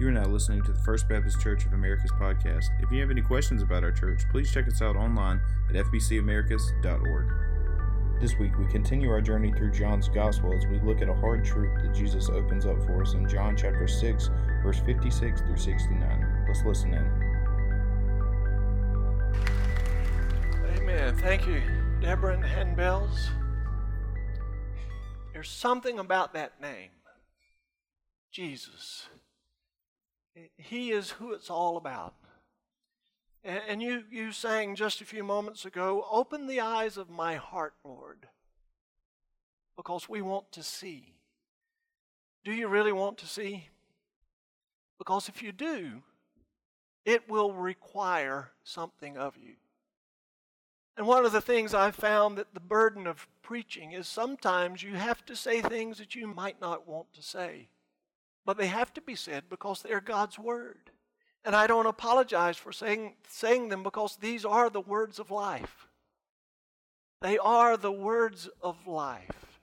You are now listening to the First Baptist Church of Americus podcast. If you have any questions about our church, please check us out online at fbcamericus.org. This week, we continue our journey through John's Gospel as we look at a hard truth that Jesus opens up for us in John chapter 6, verse 56 through 69. Let's listen in. Amen. Thank you, Deborah and Handbells. There's something about that name, Jesus. He is who it's all about. And you, you sang just a few moments ago, Open the eyes of my heart, Lord, because we want to see. Do you really want to see? Because if you do, it will require something of you. And one of the things I've found that the burden of preaching is sometimes you have to say things that you might not want to say. But they have to be said because they're God's Word. And I don't apologize for saying, saying them because these are the words of life. They are the words of life.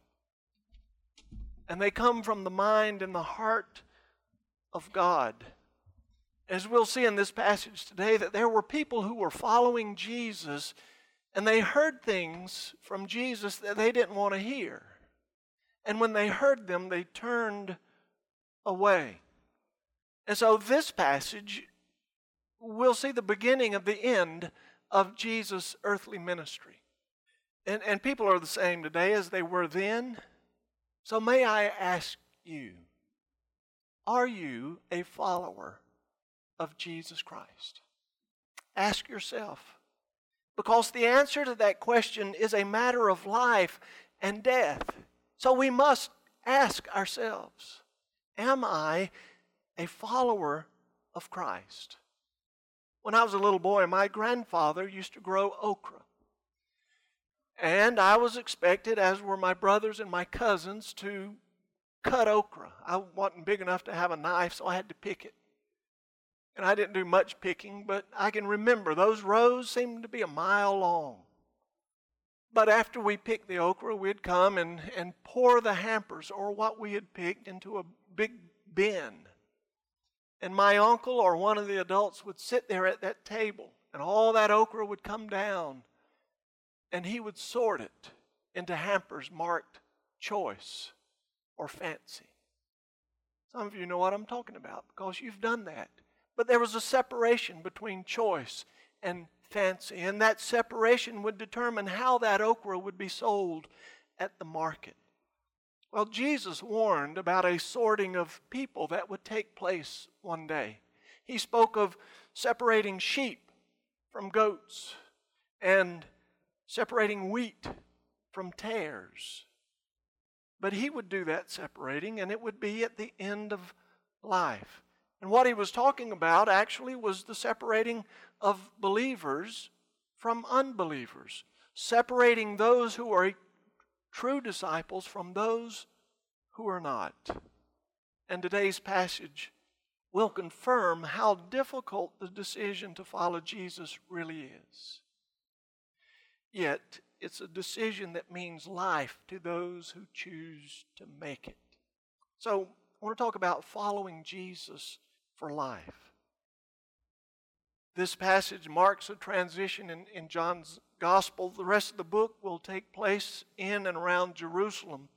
And they come from the mind and the heart of God. As we'll see in this passage today, that there were people who were following Jesus and they heard things from Jesus that they didn't want to hear. And when they heard them, they turned away. And so, this passage, we'll see the beginning of the end of Jesus' earthly ministry. And, and people are the same today as they were then. So, may I ask you, are you a follower of Jesus Christ? Ask yourself. Because the answer to that question is a matter of life and death. So we must ask ourselves Am I a follower of Christ? When I was a little boy, my grandfather used to grow okra. And I was expected, as were my brothers and my cousins, to cut okra. I wasn't big enough to have a knife, so I had to pick it. And I didn't do much picking, but I can remember those rows seemed to be a mile long. But after we picked the okra, we'd come and, and pour the hampers or what we had picked into a big bin. And my uncle or one of the adults would sit there at that table, and all that okra would come down, and he would sort it into hampers marked choice or fancy. Some of you know what I'm talking about because you've done that. But there was a separation between choice and fancy, and that separation would determine how that okra would be sold at the market. Well, Jesus warned about a sorting of people that would take place one day. He spoke of separating sheep from goats and separating wheat from tares. But he would do that separating, and it would be at the end of life. And what he was talking about actually was the separating of believers from unbelievers, separating those who are true disciples from those who are not. And today's passage will confirm how difficult the decision to follow Jesus really is. Yet, it's a decision that means life to those who choose to make it. So, I want to talk about following Jesus for life. This passage marks a transition in, in John's gospel. The rest of the book will take place in and around Jerusalem,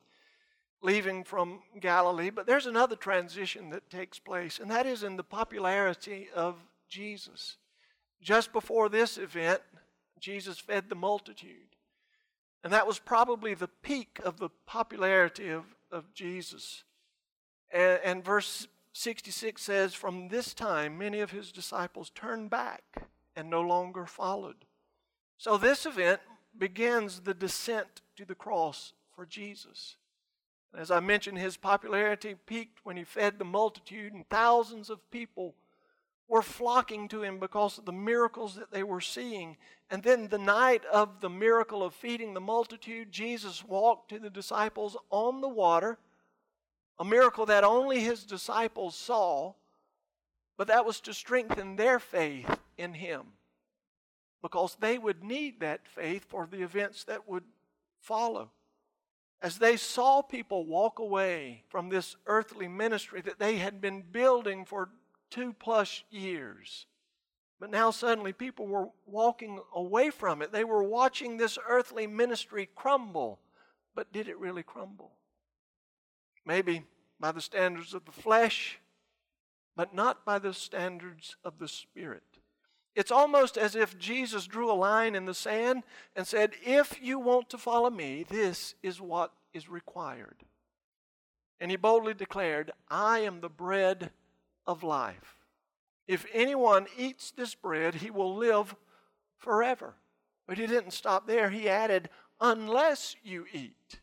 leaving from Galilee. But there's another transition that takes place, and that is in the popularity of Jesus. Just before this event, Jesus fed the multitude. And that was probably the peak of the popularity of, of Jesus. And, and verse 66 says, From this time, many of his disciples turned back and no longer followed. So, this event begins the descent to the cross for Jesus. As I mentioned, his popularity peaked when he fed the multitude, and thousands of people were flocking to him because of the miracles that they were seeing. And then, the night of the miracle of feeding the multitude, Jesus walked to the disciples on the water a miracle that only his disciples saw, but that was to strengthen their faith in him because they would need that faith for the events that would follow. As they saw people walk away from this earthly ministry that they had been building for two plus years. But now suddenly people were walking away from it. They were watching this earthly ministry crumble. But did it really crumble? Maybe by the standards of the flesh, but not by the standards of the Spirit. It's almost as if Jesus drew a line in the sand and said, If you want to follow me, this is what is required. And he boldly declared, I am the bread of life. If anyone eats this bread, he will live forever. But he didn't stop there. He added, Unless you eat.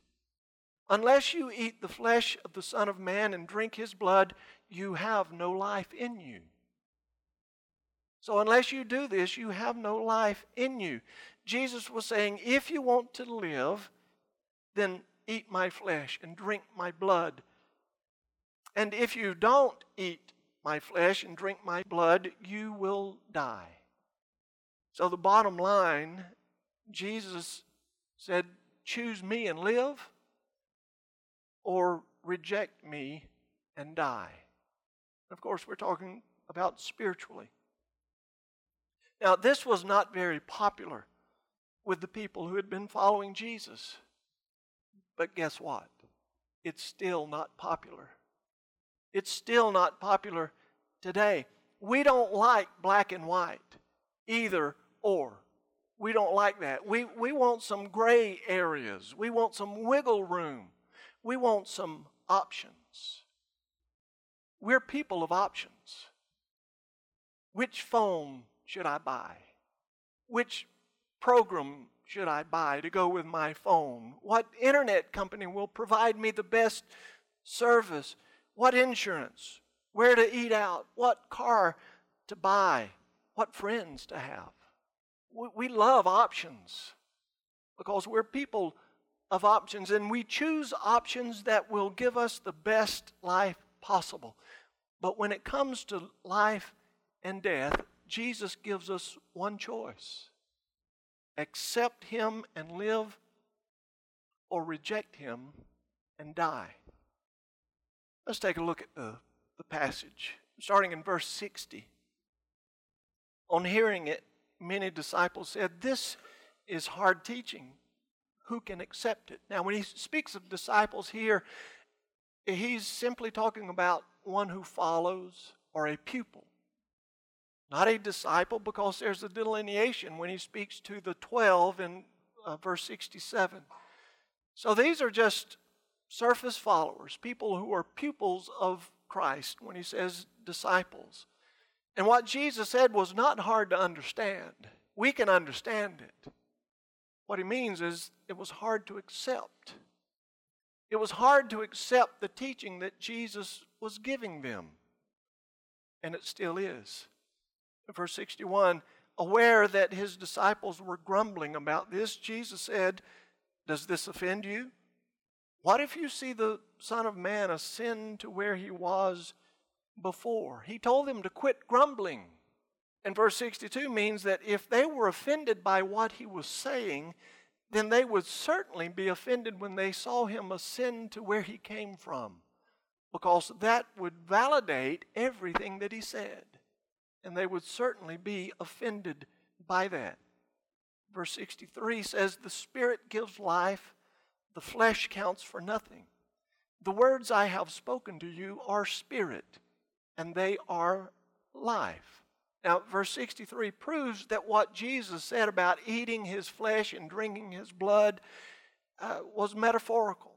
Unless you eat the flesh of the Son of Man and drink his blood, you have no life in you. So, unless you do this, you have no life in you. Jesus was saying, if you want to live, then eat my flesh and drink my blood. And if you don't eat my flesh and drink my blood, you will die. So, the bottom line, Jesus said, Choose me and live, or reject me and die. Of course, we're talking about spiritually. Now, this was not very popular with the people who had been following Jesus. But guess what? It's still not popular. It's still not popular today. We don't like black and white, either or. We don't like that. We, we want some gray areas. We want some wiggle room. We want some options. We're people of options. Which phone should I buy? Which program should I buy to go with my phone? What internet company will provide me the best service? What insurance? Where to eat out? What car to buy? What friends to have? We love options because we're people of options and we choose options that will give us the best life possible. But when it comes to life and death, Jesus gives us one choice accept Him and live, or reject Him and die. Let's take a look at the, the passage, starting in verse 60. On hearing it, many disciples said, This is hard teaching. Who can accept it? Now, when he speaks of disciples here, he's simply talking about one who follows or a pupil. Not a disciple, because there's a delineation when he speaks to the 12 in uh, verse 67. So these are just surface followers, people who are pupils of Christ when he says disciples. And what Jesus said was not hard to understand. We can understand it. What he means is it was hard to accept. It was hard to accept the teaching that Jesus was giving them. And it still is. Verse 61 Aware that his disciples were grumbling about this, Jesus said, Does this offend you? What if you see the Son of Man ascend to where he was before? He told them to quit grumbling. And verse 62 means that if they were offended by what he was saying, then they would certainly be offended when they saw him ascend to where he came from, because that would validate everything that he said. And they would certainly be offended by that. Verse 63 says, The Spirit gives life, the flesh counts for nothing. The words I have spoken to you are spirit, and they are life. Now, verse 63 proves that what Jesus said about eating his flesh and drinking his blood uh, was metaphorical.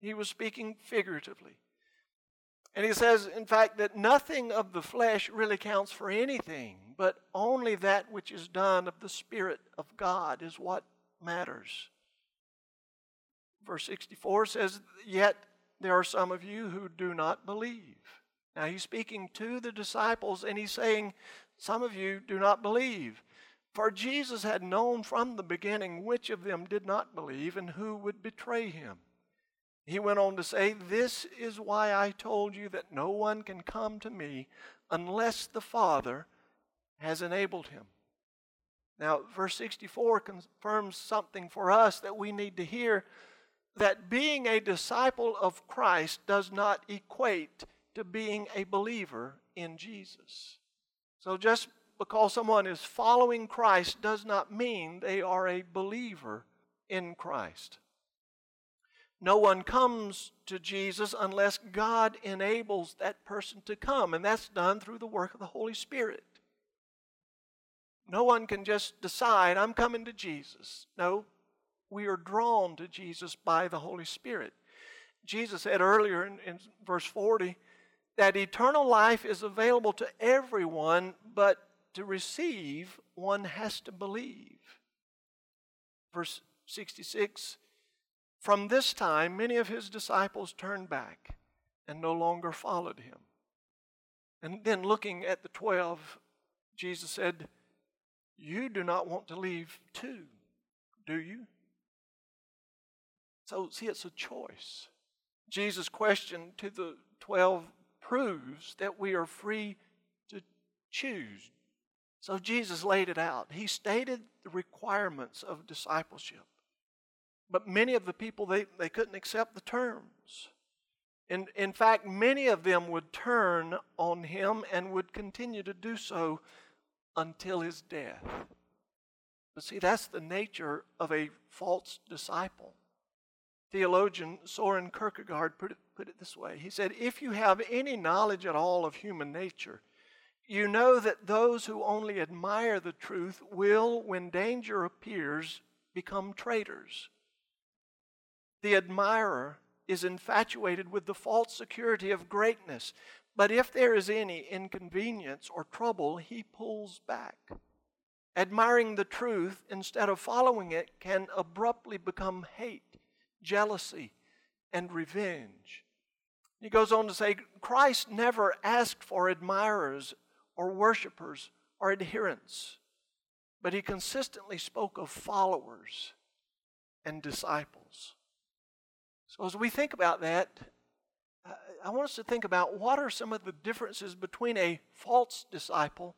He was speaking figuratively. And he says, in fact, that nothing of the flesh really counts for anything, but only that which is done of the Spirit of God is what matters. Verse 64 says, Yet there are some of you who do not believe. Now he's speaking to the disciples and he's saying, Some of you do not believe. For Jesus had known from the beginning which of them did not believe and who would betray him. He went on to say, This is why I told you that no one can come to me unless the Father has enabled him. Now, verse 64 confirms something for us that we need to hear that being a disciple of Christ does not equate to being a believer in Jesus. So just because someone is following Christ does not mean they are a believer in Christ. No one comes to Jesus unless God enables that person to come, and that's done through the work of the Holy Spirit. No one can just decide, I'm coming to Jesus. No, we are drawn to Jesus by the Holy Spirit. Jesus said earlier in, in verse 40 that eternal life is available to everyone, but to receive, one has to believe. Verse 66 From this time, many of his disciples turned back and no longer followed him. And then looking at the twelve, Jesus said, You do not want to leave too, do you? So, see, it's a choice. Jesus' question to the 12 proves that we are free to choose. So, Jesus laid it out. He stated the requirements of discipleship. But many of the people, they, they couldn't accept the terms. In, in fact, many of them would turn on him and would continue to do so until his death. But see, that's the nature of a false disciple. Theologian Soren Kierkegaard put it, put it this way He said, If you have any knowledge at all of human nature, you know that those who only admire the truth will, when danger appears, become traitors. The admirer is infatuated with the false security of greatness, but if there is any inconvenience or trouble, he pulls back. Admiring the truth instead of following it can abruptly become hate jealousy, and revenge. He goes on to say Christ never asked for admirers or worshipers or adherents, but he consistently spoke of followers and disciples. So, as we think about that, I want us to think about what are some of the differences between a false disciple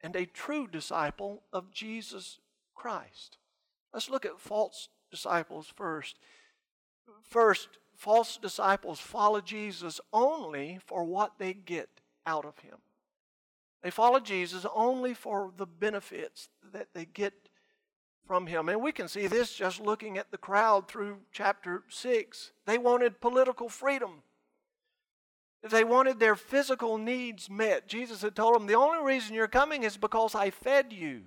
and a true disciple of Jesus Christ. Let's look at false disciples first. First, false disciples follow Jesus only for what they get out of him. They follow Jesus only for the benefits that they get from him. And we can see this just looking at the crowd through chapter 6. They wanted political freedom. They wanted their physical needs met. Jesus had told them, The only reason you're coming is because I fed you.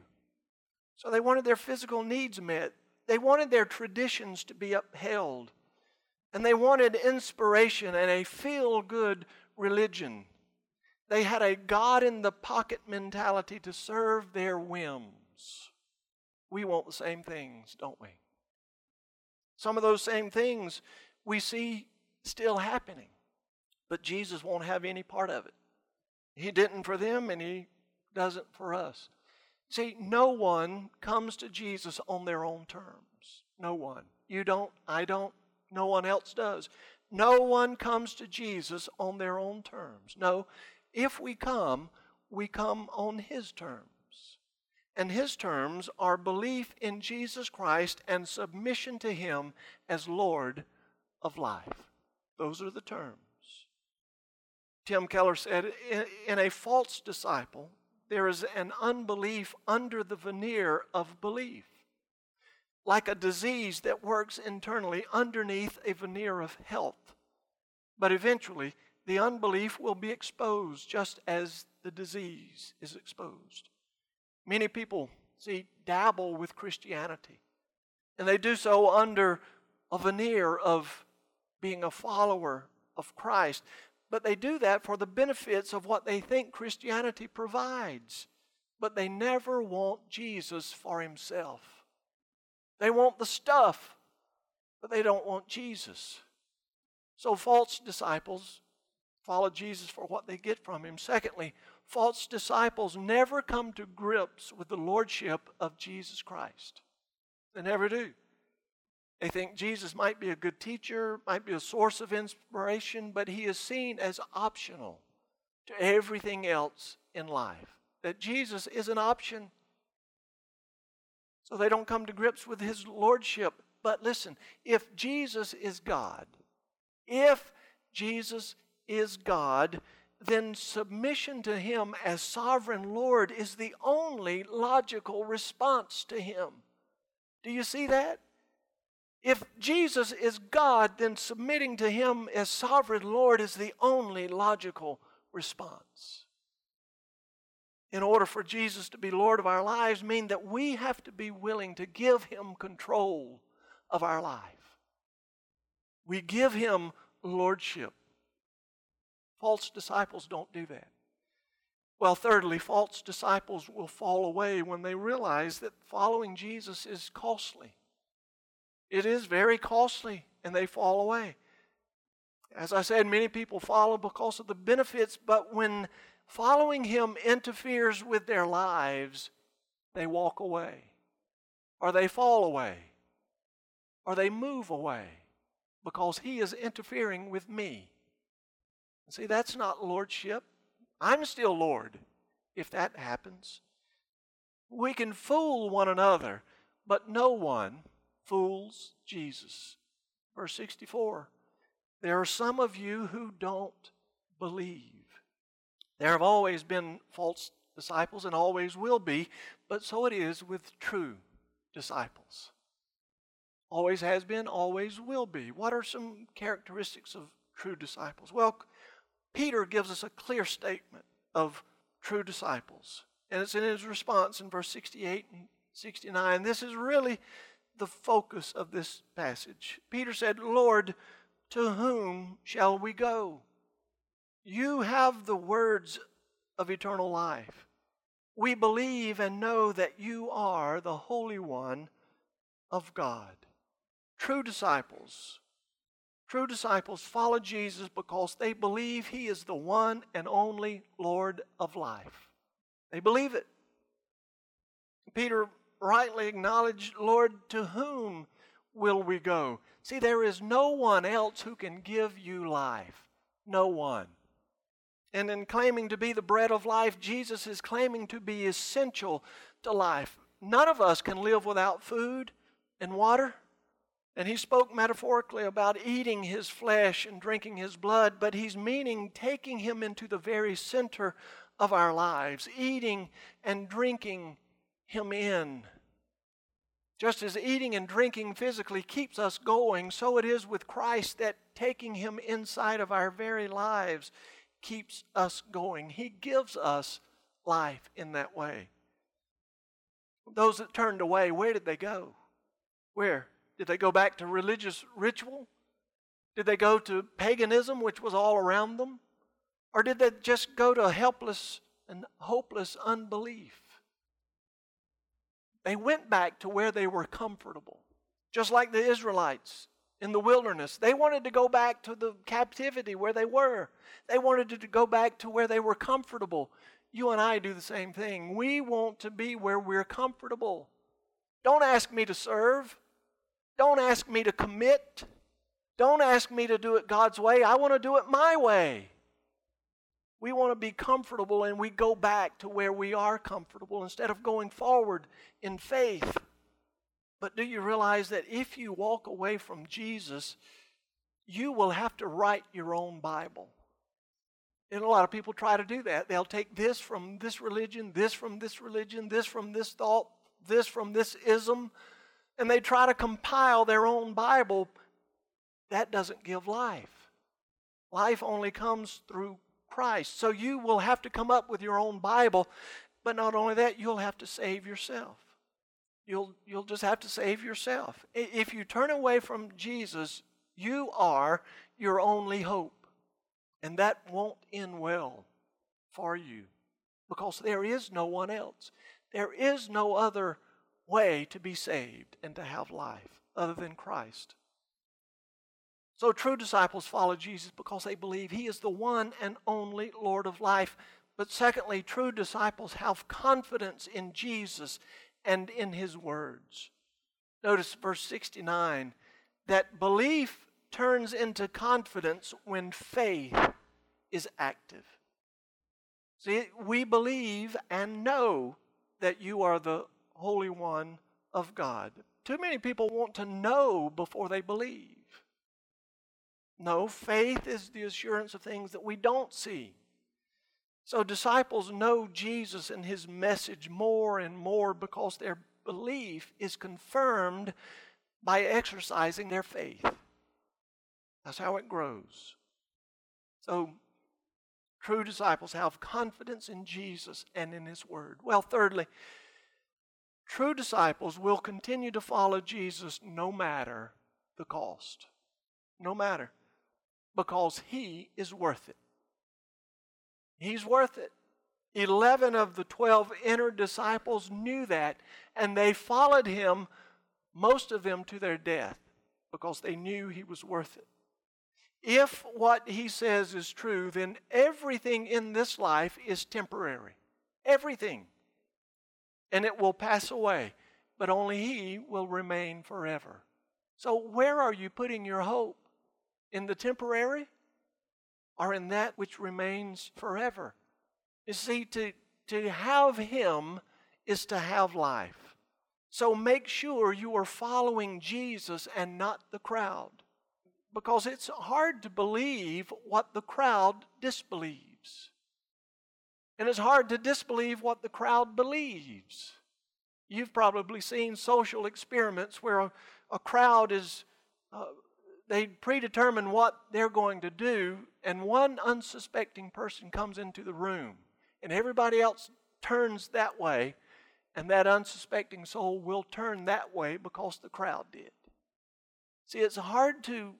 So they wanted their physical needs met. They wanted their traditions to be upheld. And they wanted inspiration and a feel good religion. They had a God in the pocket mentality to serve their whims. We want the same things, don't we? Some of those same things we see still happening, but Jesus won't have any part of it. He didn't for them, and He doesn't for us. See, no one comes to Jesus on their own terms. No one. You don't, I don't, no one else does. No one comes to Jesus on their own terms. No, if we come, we come on His terms. And His terms are belief in Jesus Christ and submission to Him as Lord of life. Those are the terms. Tim Keller said In a false disciple, there is an unbelief under the veneer of belief, like a disease that works internally underneath a veneer of health. But eventually, the unbelief will be exposed just as the disease is exposed. Many people, see, dabble with Christianity, and they do so under a veneer of being a follower of Christ. But they do that for the benefits of what they think Christianity provides. But they never want Jesus for himself. They want the stuff, but they don't want Jesus. So false disciples follow Jesus for what they get from him. Secondly, false disciples never come to grips with the lordship of Jesus Christ. They never do. They think Jesus might be a good teacher, might be a source of inspiration, but he is seen as optional to everything else in life. That Jesus is an option. So they don't come to grips with his lordship. But listen, if Jesus is God, if Jesus is God, then submission to Him as sovereign Lord is the only logical response to Him. Do you see that? If Jesus is God, then submitting to Him as sovereign Lord is the only logical response. In order for Jesus to be Lord of our lives, mean that we have to be willing to give Him control of our life. We give Him lordship. False disciples don't do that. Well, thirdly, false disciples will fall away when they realize that following Jesus is costly. It is very costly, and they fall away. As I said, many people follow because of the benefits, but when following Him interferes with their lives, they walk away, or they fall away, or they move away because He is interfering with me. See, that's not lordship. I'm still Lord if that happens. We can fool one another, but no one fools Jesus. Verse 64 There are some of you who don't believe. There have always been false disciples and always will be, but so it is with true disciples. Always has been, always will be. What are some characteristics of true disciples? Well, Peter gives us a clear statement of true disciples. And it's in his response in verse 68 and 69. This is really the focus of this passage. Peter said, Lord, to whom shall we go? You have the words of eternal life. We believe and know that you are the Holy One of God. True disciples True disciples follow Jesus because they believe He is the one and only Lord of life. They believe it. Peter rightly acknowledged, Lord, to whom will we go? See, there is no one else who can give you life. No one. And in claiming to be the bread of life, Jesus is claiming to be essential to life. None of us can live without food and water. And he spoke metaphorically about eating his flesh and drinking his blood, but he's meaning taking him into the very center of our lives, eating and drinking him in. Just as eating and drinking physically keeps us going, so it is with Christ that taking him inside of our very lives keeps us going. He gives us life in that way. Those that turned away, where did they go? Where? Did they go back to religious ritual? Did they go to paganism, which was all around them? Or did they just go to helpless and hopeless unbelief? They went back to where they were comfortable, just like the Israelites in the wilderness. They wanted to go back to the captivity where they were, they wanted to go back to where they were comfortable. You and I do the same thing. We want to be where we're comfortable. Don't ask me to serve. Don't ask me to commit. Don't ask me to do it God's way. I want to do it my way. We want to be comfortable and we go back to where we are comfortable instead of going forward in faith. But do you realize that if you walk away from Jesus, you will have to write your own Bible? And a lot of people try to do that. They'll take this from this religion, this from this religion, this from this thought, this from this ism, and they try to compile their own Bible, that doesn't give life. Life only comes through Christ. So you will have to come up with your own Bible, but not only that, you'll have to save yourself. You'll, you'll just have to save yourself. If you turn away from Jesus, you are your only hope. And that won't end well for you because there is no one else. There is no other way to be saved and to have life other than Christ. So, true disciples follow Jesus because they believe He is the one and only Lord of life. But secondly, true disciples have confidence in Jesus and in His words. Notice verse 69 that belief turns into confidence when faith is active. See, we believe and know that you are the Holy One of God. Too many people want to know before they believe. No, faith is the assurance of things that we don't see. So disciples know Jesus and his message more and more because their belief is confirmed by exercising their faith. That's how it grows. So, true disciples have confidence in Jesus and in His Word. Well, thirdly, true disciples will continue to follow Jesus no matter the cost. No matter. Because He is worth it. He's worth it. Eleven of the twelve inner disciples knew that, and they followed him, most of them to their death, because they knew he was worth it. If what he says is true, then everything in this life is temporary. Everything. And it will pass away, but only he will remain forever. So, where are you putting your hope? In the temporary or in that which remains forever? You see, to, to have him is to have life. So make sure you are following Jesus and not the crowd because it's hard to believe what the crowd disbelieves. And it's hard to disbelieve what the crowd believes. You've probably seen social experiments where a, a crowd is, uh, they predetermine what they're going to do, and one unsuspecting person comes into the room, and everybody else turns that way, and that unsuspecting soul will turn that way because the crowd did. See, it's hard to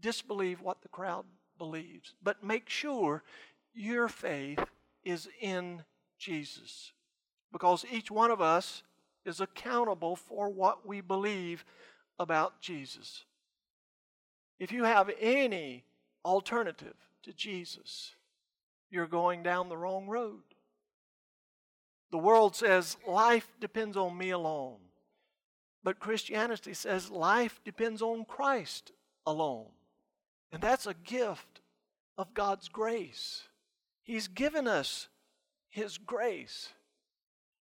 disbelieve what the crowd believes, but make sure your faith is in Jesus. Because each one of us is accountable for what we believe about Jesus. If you have any alternative to Jesus, you're going down the wrong road. The world says life depends on me alone. But Christianity says life depends on Christ alone. And that's a gift of God's grace. He's given us His grace.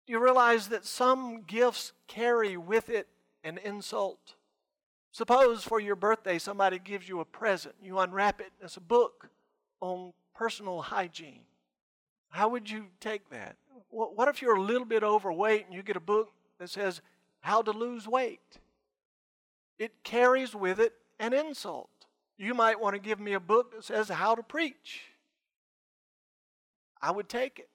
Do you realize that some gifts carry with it an insult? Suppose for your birthday somebody gives you a present, you unwrap it, it's a book on personal hygiene. How would you take that? What if you're a little bit overweight and you get a book that says how to lose weight? It carries with it an insult. You might want to give me a book that says how to preach. I would take it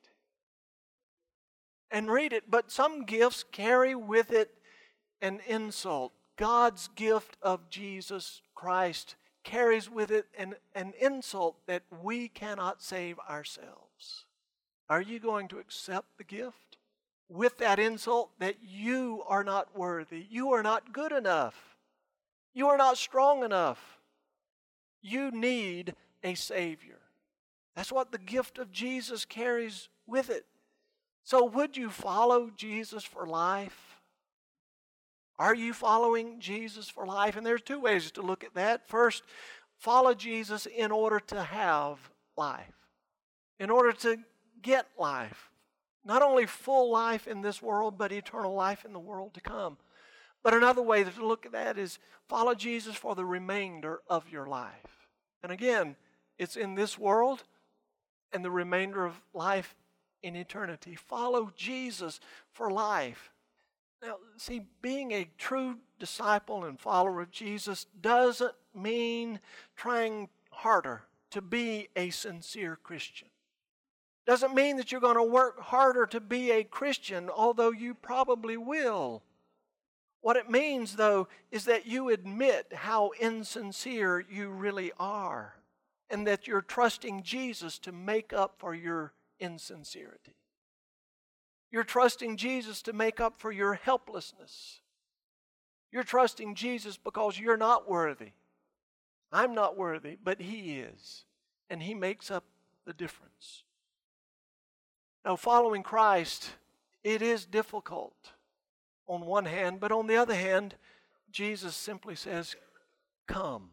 and read it. But some gifts carry with it an insult. God's gift of Jesus Christ carries with it an, an insult that we cannot save ourselves. Are you going to accept the gift with that insult that you are not worthy? You are not good enough. You are not strong enough. You need a Savior. That's what the gift of Jesus carries with it. So, would you follow Jesus for life? Are you following Jesus for life? And there's two ways to look at that. First, follow Jesus in order to have life, in order to get life. Not only full life in this world, but eternal life in the world to come. But another way to look at that is follow Jesus for the remainder of your life. And again, it's in this world and the remainder of life in eternity. Follow Jesus for life. Now, see, being a true disciple and follower of Jesus doesn't mean trying harder to be a sincere Christian. Doesn't mean that you're going to work harder to be a Christian, although you probably will. What it means, though, is that you admit how insincere you really are and that you're trusting Jesus to make up for your insincerity. You're trusting Jesus to make up for your helplessness. You're trusting Jesus because you're not worthy. I'm not worthy, but He is. And He makes up the difference. Now, following Christ, it is difficult on one hand, but on the other hand, Jesus simply says, Come.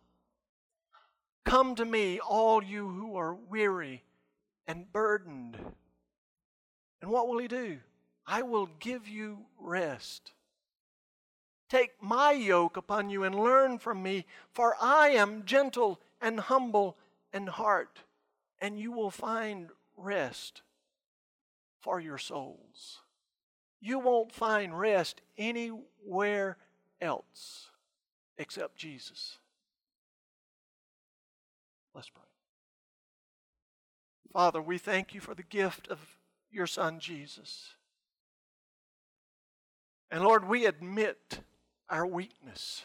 Come to me, all you who are weary and burdened. And what will he do? I will give you rest. Take my yoke upon you and learn from me, for I am gentle and humble in heart, and you will find rest for your souls. You won't find rest anywhere else except Jesus. Let's pray. Father, we thank you for the gift of your Son, Jesus. And Lord, we admit our weakness.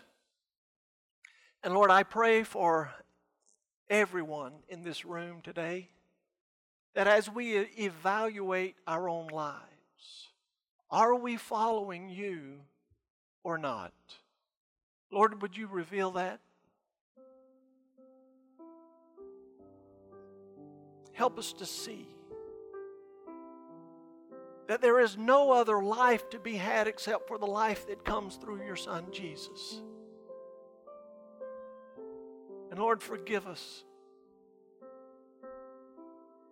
And Lord, I pray for everyone in this room today that as we evaluate our own lives, are we following you or not? Lord, would you reveal that? Help us to see that there is no other life to be had except for the life that comes through your Son, Jesus. And Lord, forgive us.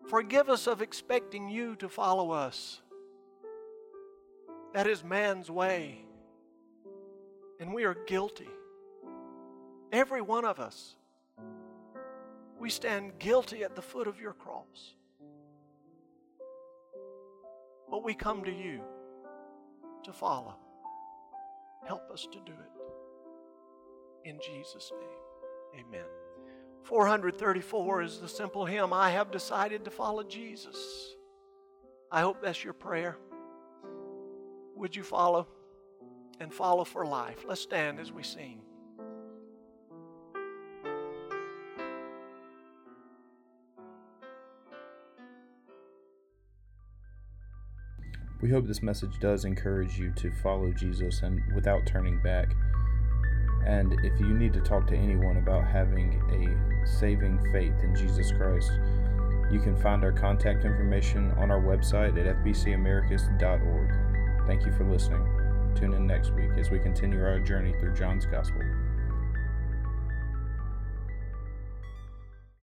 Forgive us of expecting you to follow us. That is man's way. And we are guilty. Every one of us. We stand guilty at the foot of your cross. But we come to you to follow. Help us to do it. In Jesus' name, amen. 434 is the simple hymn I have decided to follow Jesus. I hope that's your prayer. Would you follow and follow for life? Let's stand as we sing. We hope this message does encourage you to follow Jesus and without turning back. And if you need to talk to anyone about having a saving faith in Jesus Christ, you can find our contact information on our website at fbcamericus.org. Thank you for listening. Tune in next week as we continue our journey through John's Gospel.